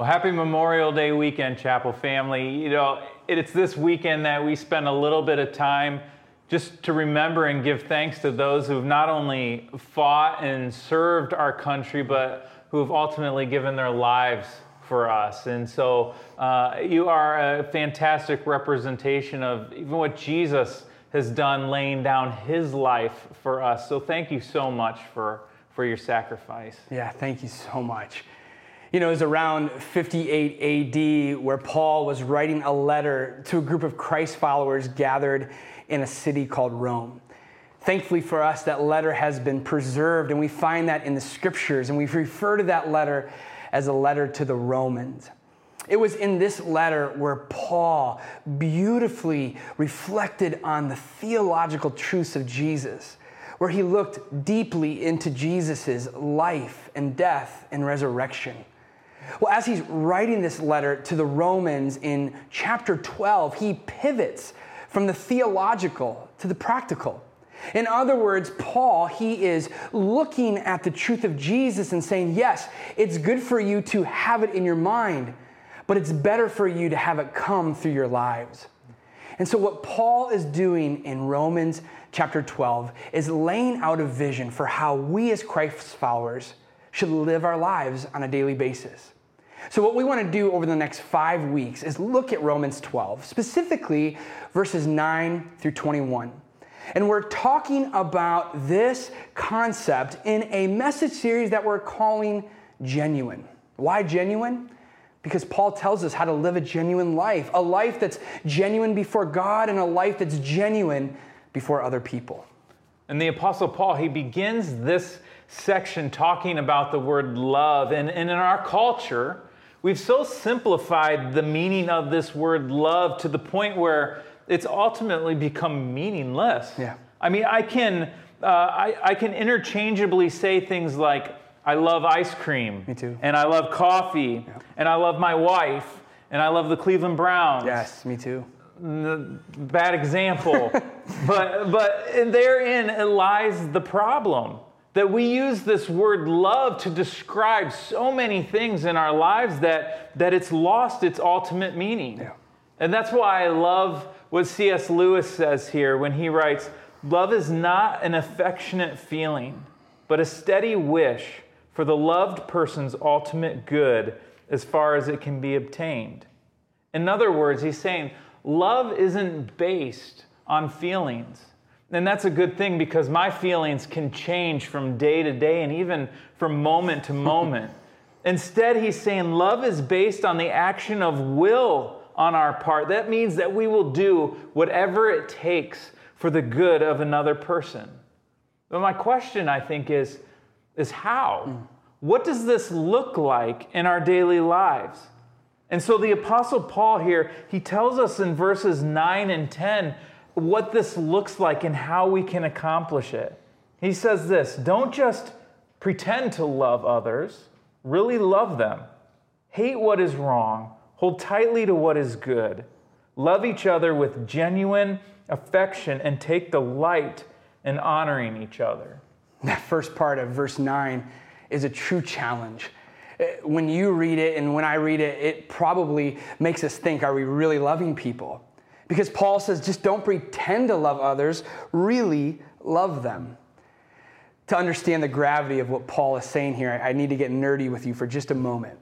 Well, happy Memorial Day weekend, Chapel family. You know, it's this weekend that we spend a little bit of time just to remember and give thanks to those who've not only fought and served our country, but who have ultimately given their lives for us. And so uh, you are a fantastic representation of even what Jesus has done laying down his life for us. So thank you so much for, for your sacrifice. Yeah, thank you so much. You know, was around 58 AD where Paul was writing a letter to a group of Christ followers gathered in a city called Rome. Thankfully for us, that letter has been preserved, and we find that in the scriptures, and we refer to that letter as a letter to the Romans. It was in this letter where Paul beautifully reflected on the theological truths of Jesus, where he looked deeply into Jesus' life and death and resurrection. Well, as he's writing this letter to the Romans in chapter 12, he pivots from the theological to the practical. In other words, Paul, he is looking at the truth of Jesus and saying, yes, it's good for you to have it in your mind, but it's better for you to have it come through your lives. And so, what Paul is doing in Romans chapter 12 is laying out a vision for how we as Christ's followers should live our lives on a daily basis. So, what we want to do over the next five weeks is look at Romans 12, specifically verses 9 through 21. And we're talking about this concept in a message series that we're calling Genuine. Why genuine? Because Paul tells us how to live a genuine life, a life that's genuine before God and a life that's genuine before other people. And the Apostle Paul, he begins this section talking about the word love. And, and in our culture, We've so simplified the meaning of this word love to the point where it's ultimately become meaningless. Yeah. I mean, I can, uh, I, I can interchangeably say things like, I love ice cream. Me too. And I love coffee. Yeah. And I love my wife. And I love the Cleveland Browns. Yes, me too. Bad example. but, but therein lies the problem that we use this word love to describe so many things in our lives that, that it's lost its ultimate meaning. Yeah. And that's why I love what C.S. Lewis says here when he writes Love is not an affectionate feeling, but a steady wish for the loved person's ultimate good as far as it can be obtained. In other words, he's saying love isn't based on feelings. And that's a good thing because my feelings can change from day to day and even from moment to moment. Instead, he's saying love is based on the action of will on our part. That means that we will do whatever it takes for the good of another person. But my question, I think, is, is how? Mm. What does this look like in our daily lives? And so the Apostle Paul here, he tells us in verses 9 and 10 what this looks like and how we can accomplish it. He says this don't just pretend to love others, really love them. Hate what is wrong, hold tightly to what is good. Love each other with genuine affection and take delight in honoring each other. That first part of verse 9 is a true challenge. Eh, when you read it and when I read it, it probably makes us think are we really loving people? Because Paul says, just don't pretend to love others, really love them. To understand the gravity of what Paul is saying here, I need to get nerdy with you for just a moment.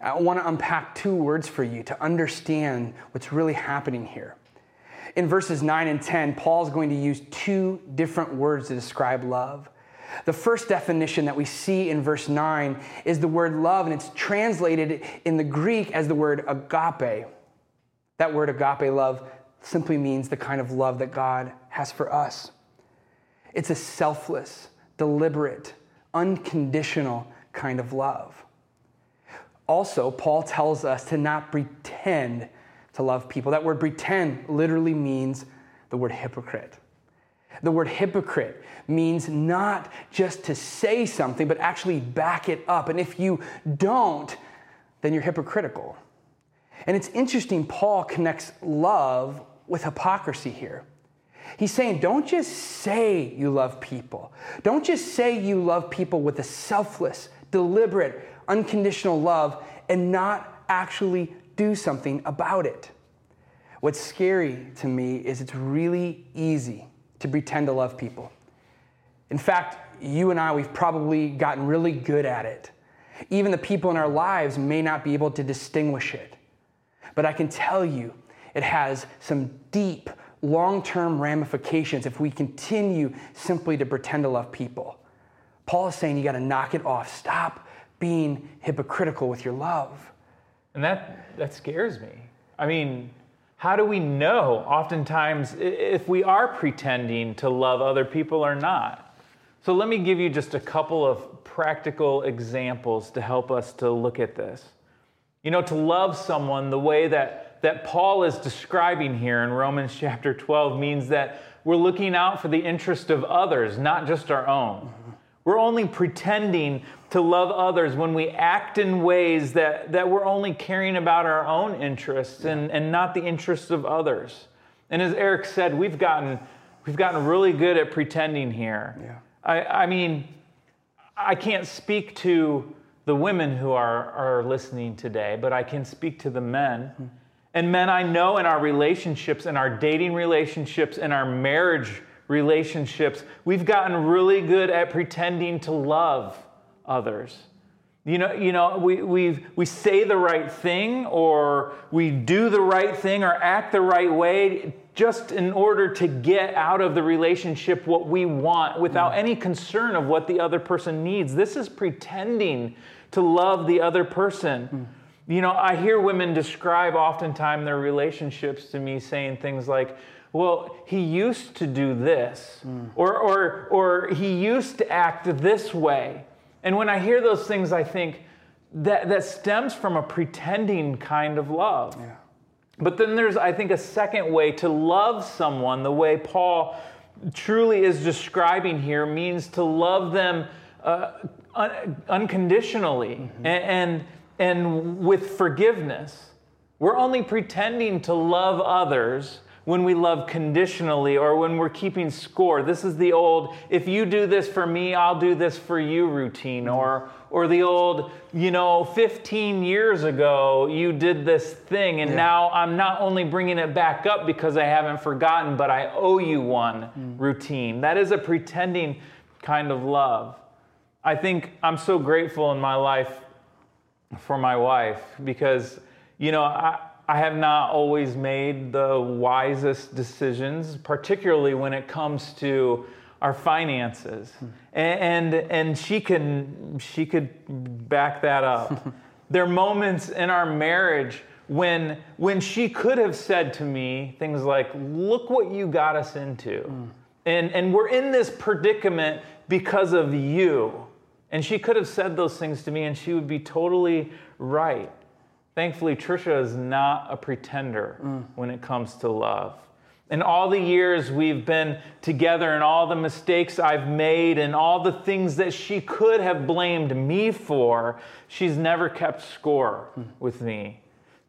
I want to unpack two words for you to understand what's really happening here. In verses 9 and 10, Paul is going to use two different words to describe love. The first definition that we see in verse 9 is the word love, and it's translated in the Greek as the word agape. That word agape love simply means the kind of love that God has for us. It's a selfless, deliberate, unconditional kind of love. Also, Paul tells us to not pretend to love people. That word pretend literally means the word hypocrite. The word hypocrite means not just to say something, but actually back it up. And if you don't, then you're hypocritical. And it's interesting, Paul connects love with hypocrisy here. He's saying, don't just say you love people. Don't just say you love people with a selfless, deliberate, unconditional love and not actually do something about it. What's scary to me is it's really easy to pretend to love people. In fact, you and I, we've probably gotten really good at it. Even the people in our lives may not be able to distinguish it. But I can tell you, it has some deep, long term ramifications if we continue simply to pretend to love people. Paul is saying you got to knock it off. Stop being hypocritical with your love. And that, that scares me. I mean, how do we know oftentimes if we are pretending to love other people or not? So let me give you just a couple of practical examples to help us to look at this. You know, to love someone the way that, that Paul is describing here in Romans chapter 12 means that we're looking out for the interest of others, not just our own. We're only pretending to love others when we act in ways that, that we're only caring about our own interests and, and not the interests of others. And as Eric said, we've gotten, we've gotten really good at pretending here. Yeah. I, I mean, I can't speak to the women who are, are listening today, but I can speak to the men. Hmm. And men, I know in our relationships, in our dating relationships, in our marriage relationships, we've gotten really good at pretending to love others. You know, you know we, we we say the right thing or we do the right thing or act the right way just in order to get out of the relationship what we want without mm. any concern of what the other person needs. This is pretending to love the other person. Mm. You know, I hear women describe oftentimes their relationships to me saying things like, well, he used to do this, mm. or, or, or he used to act this way. And when I hear those things, I think that, that stems from a pretending kind of love. Yeah. But then there's, I think, a second way to love someone, the way Paul truly is describing here, means to love them uh, un- unconditionally mm-hmm. and, and, and with forgiveness. We're only pretending to love others when we love conditionally or when we're keeping score. This is the old, if you do this for me, I'll do this for you routine. Or, or the old, you know, 15 years ago, you did this thing, and yeah. now I'm not only bringing it back up because I haven't forgotten, but I owe you one mm. routine. That is a pretending kind of love. I think I'm so grateful in my life for my wife because, you know, I, I have not always made the wisest decisions, particularly when it comes to our finances. And, and, and she, can, she could back that up. there are moments in our marriage when, when she could have said to me things like, Look what you got us into. Mm. And, and we're in this predicament because of you. And she could have said those things to me, and she would be totally right. Thankfully, Trisha is not a pretender mm. when it comes to love. In all the years we've been together, and all the mistakes I've made, and all the things that she could have blamed me for, she's never kept score mm. with me.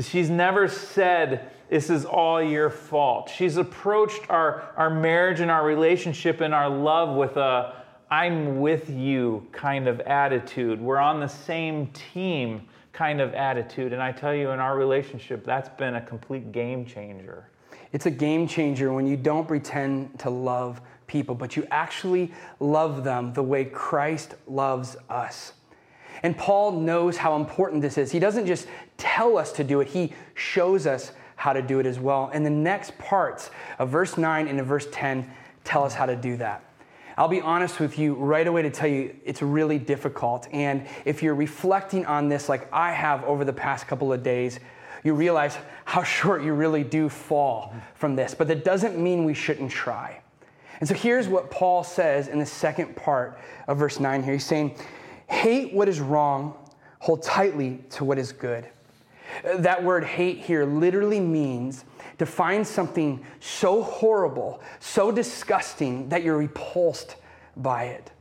She's never said, This is all your fault. She's approached our, our marriage and our relationship and our love with a I'm with you kind of attitude. We're on the same team kind of attitude. And I tell you, in our relationship, that's been a complete game changer. It's a game changer when you don't pretend to love people, but you actually love them the way Christ loves us. And Paul knows how important this is. He doesn't just tell us to do it, he shows us how to do it as well. And the next parts of verse 9 and verse 10 tell us how to do that. I'll be honest with you right away to tell you it's really difficult. And if you're reflecting on this like I have over the past couple of days, you realize how short you really do fall from this. But that doesn't mean we shouldn't try. And so here's what Paul says in the second part of verse 9 here. He's saying, Hate what is wrong, hold tightly to what is good. That word hate here literally means to find something so horrible, so disgusting that you're repulsed by it.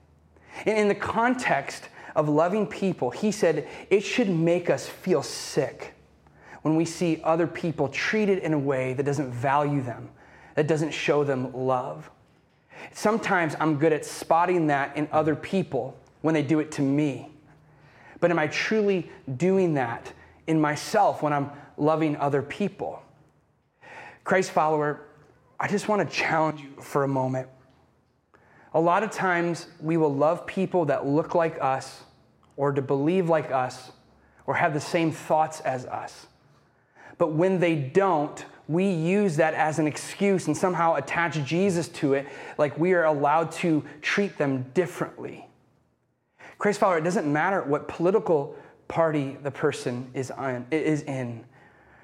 And in the context of loving people, he said it should make us feel sick when we see other people treated in a way that doesn't value them, that doesn't show them love. Sometimes I'm good at spotting that in other people when they do it to me. But am I truly doing that in myself when I'm loving other people. Christ follower, I just want to challenge you for a moment. A lot of times we will love people that look like us or to believe like us or have the same thoughts as us. But when they don't, we use that as an excuse and somehow attach Jesus to it, like we are allowed to treat them differently. Christ follower, it doesn't matter what political party the person is, on, is in.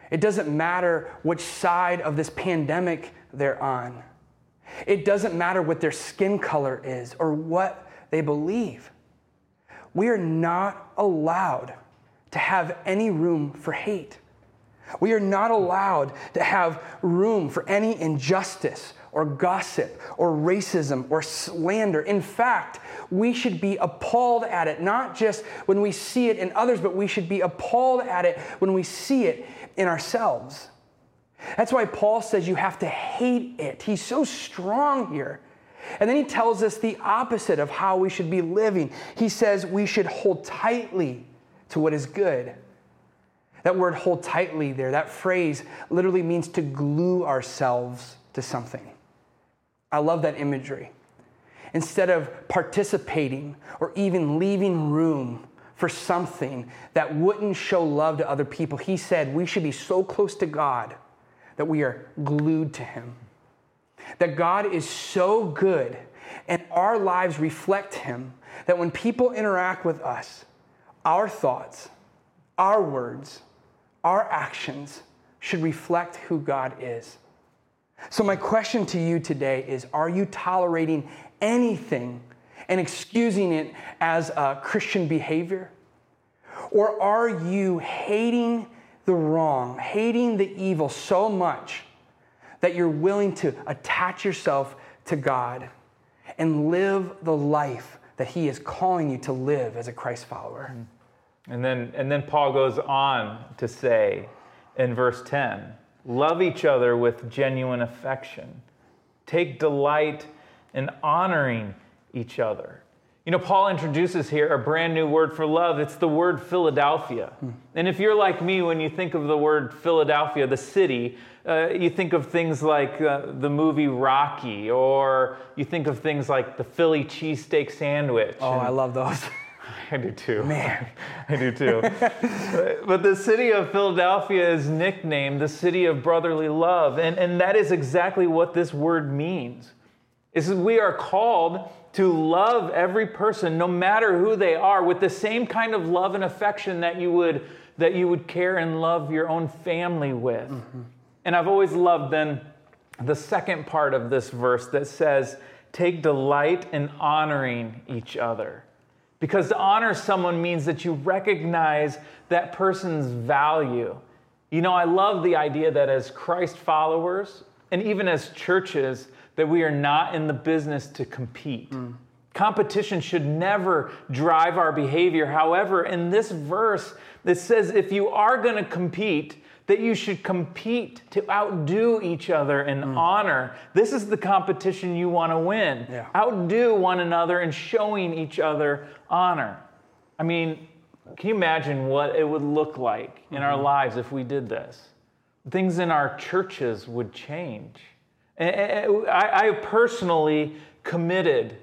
It doesn't matter which side of this pandemic they're on. It doesn't matter what their skin color is or what they believe. We are not allowed to have any room for hate. We are not allowed to have room for any injustice or gossip or racism or slander. In fact, we should be appalled at it, not just when we see it in others, but we should be appalled at it when we see it in ourselves. That's why Paul says you have to hate it. He's so strong here. And then he tells us the opposite of how we should be living. He says we should hold tightly to what is good. That word hold tightly there, that phrase literally means to glue ourselves to something. I love that imagery. Instead of participating or even leaving room for something that wouldn't show love to other people, he said we should be so close to God that we are glued to Him. That God is so good and our lives reflect Him that when people interact with us, our thoughts, our words, our actions should reflect who God is. So, my question to you today is Are you tolerating anything and excusing it as a Christian behavior? Or are you hating the wrong, hating the evil so much that you're willing to attach yourself to God and live the life that He is calling you to live as a Christ follower? Mm-hmm. And then, and then Paul goes on to say in verse 10 love each other with genuine affection, take delight in honoring each other. You know, Paul introduces here a brand new word for love. It's the word Philadelphia. Hmm. And if you're like me, when you think of the word Philadelphia, the city, uh, you think of things like uh, the movie Rocky, or you think of things like the Philly cheesesteak sandwich. Oh, and I love those. I do too. Man. I do too. but the city of Philadelphia is nicknamed the city of brotherly love. And, and that is exactly what this word means. Is we are called to love every person, no matter who they are, with the same kind of love and affection that you would, that you would care and love your own family with. Mm-hmm. And I've always loved then the second part of this verse that says, Take delight in honoring each other. Because to honor someone means that you recognize that person's value. You know, I love the idea that as Christ followers, and even as churches, that we are not in the business to compete. Mm. Competition should never drive our behavior. However, in this verse, it says if you are going to compete, that you should compete to outdo each other in mm. honor. This is the competition you want to win. Yeah. Outdo one another in showing each other honor. I mean, can you imagine what it would look like in mm-hmm. our lives if we did this? Things in our churches would change. I, personally committed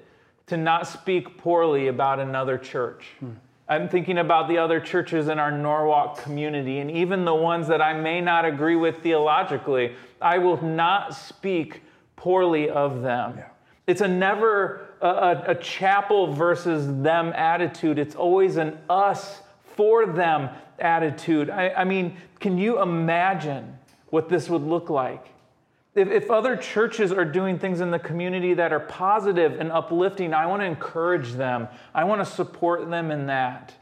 to not speak poorly about another church. Hmm. I'm thinking about the other churches in our Norwalk community, and even the ones that I may not agree with theologically, I will not speak poorly of them. Yeah. It's a never a, a, chapel versus them attitude. It's always an us for them attitude. I, I mean, can you imagine what this would look like? If, if other churches are doing things in the community that are positive and uplifting, I want to encourage them. I want to support them in that.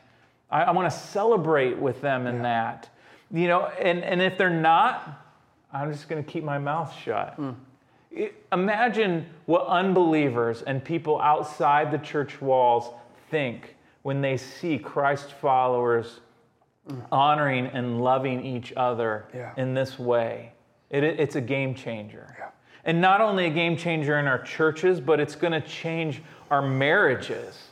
I, I want to celebrate with them in yeah. that. You know, and, and if they're not, I'm just going to keep my mouth shut. Mm. Imagine what unbelievers and people outside the church walls think when they see Christ followers mm. honoring and loving each other yeah. in this way. It, it's a game changer. Yeah. And not only a game changer in our churches, but it's going to change our marriages.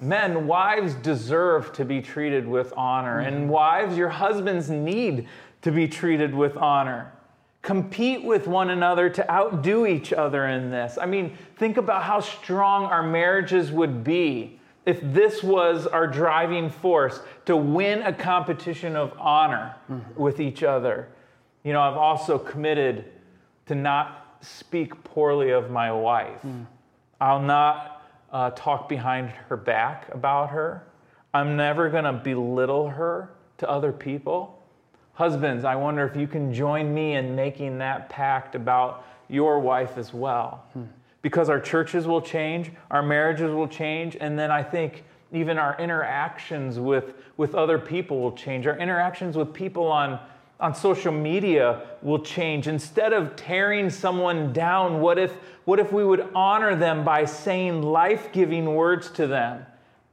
Men, wives deserve to be treated with honor, and wives, your husbands need to be treated with honor. Compete with one another to outdo each other in this. I mean, think about how strong our marriages would be if this was our driving force to win a competition of honor mm-hmm. with each other. You know, I've also committed to not speak poorly of my wife. Mm. I'll not uh, talk behind her back about her. I'm never going to belittle her to other people. Husbands, I wonder if you can join me in making that pact about your wife as well. Hmm. Because our churches will change, our marriages will change, and then I think even our interactions with, with other people will change. Our interactions with people on, on social media will change. Instead of tearing someone down, what if, what if we would honor them by saying life giving words to them?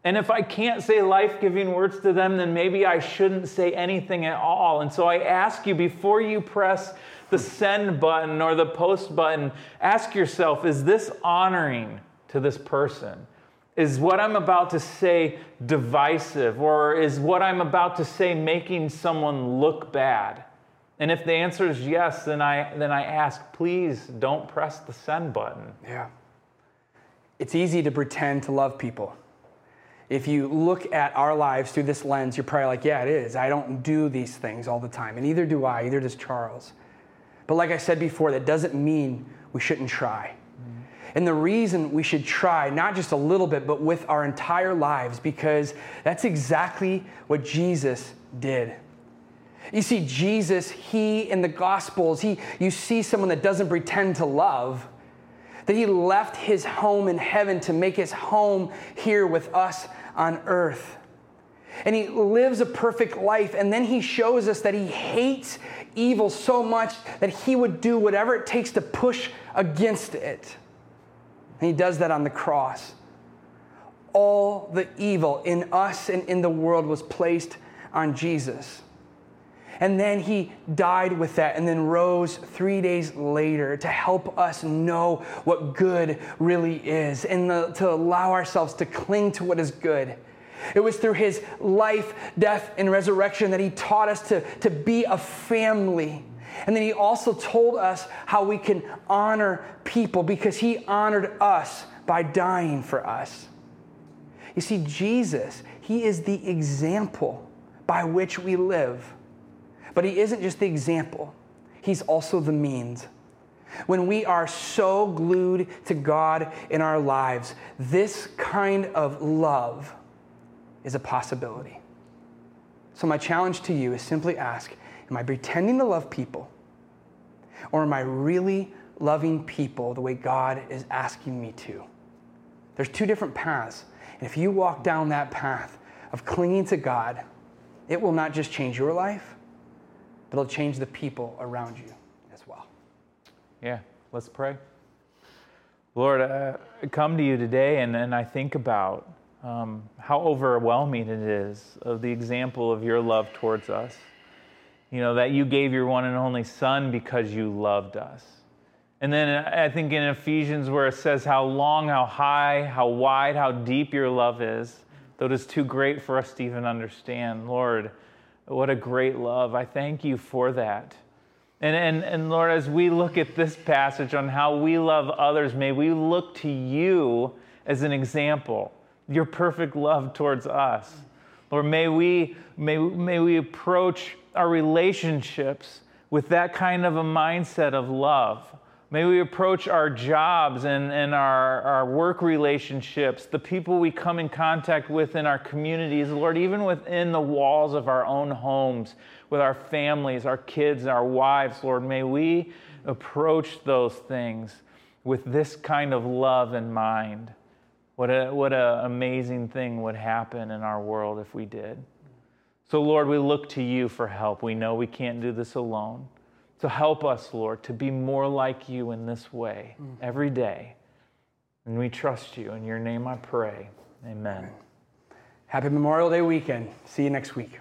And if I can't say life giving words to them, then maybe I shouldn't say anything at all. And so I ask you before you press the send button or the post button, ask yourself is this honoring to this person? Is what I'm about to say divisive? Or is what I'm about to say making someone look bad? And if the answer is yes, then I, then I ask, please don't press the send button. Yeah. It's easy to pretend to love people if you look at our lives through this lens, you're probably like, yeah, it is. I don't do these things all the time. And neither do I, either does Charles. But like I said before, that doesn't mean we shouldn't try. And the reason we should try, not just a little bit, but with our entire lives, because that's exactly what Jesus did. You see, Jesus, he in the Gospels, he, you see someone that doesn't pretend to love, that he left his home in heaven to make his home here with us on earth. And he lives a perfect life, and then he shows us that he hates evil so much that he would do whatever it takes to push against it. And he does that on the cross. All the evil in us and in the world was placed on Jesus. And then he died with that and then rose three days later to help us know what good really is and the, to allow ourselves to cling to what is good. It was through his life, death, and resurrection that he taught us to, to be a family. And then he also told us how we can honor people because he honored us by dying for us. You see, Jesus, he is the example by which we live. But he isn't just the example, he's also the means. When we are so glued to God in our lives, this kind of love is a possibility. So, my challenge to you is simply ask Am I pretending to love people? Or am I really loving people the way God is asking me to? There's two different paths. And if you walk down that path of clinging to God, it will not just change your life, but it'll change the people around you as well. Yeah, let's pray. Lord, uh, I come to you today and, and I think about um, how overwhelming it is of the example of your love towards us. You know, that you gave your one and only Son because you loved us. And then I think in Ephesians, where it says how long, how high, how wide, how deep your love is, though it is too great for us to even understand, Lord, what a great love. I thank you for that. And, and, and Lord, as we look at this passage on how we love others, may we look to you as an example, your perfect love towards us. Lord, may we, may, may we approach our relationships with that kind of a mindset of love. May we approach our jobs and, and our, our work relationships, the people we come in contact with in our communities, Lord, even within the walls of our own homes, with our families, our kids, our wives, Lord, may we approach those things with this kind of love in mind. What an what a amazing thing would happen in our world if we did. So, Lord, we look to you for help. We know we can't do this alone. So help us, Lord, to be more like you in this way mm. every day. And we trust you. In your name I pray. Amen. Happy Memorial Day weekend. See you next week.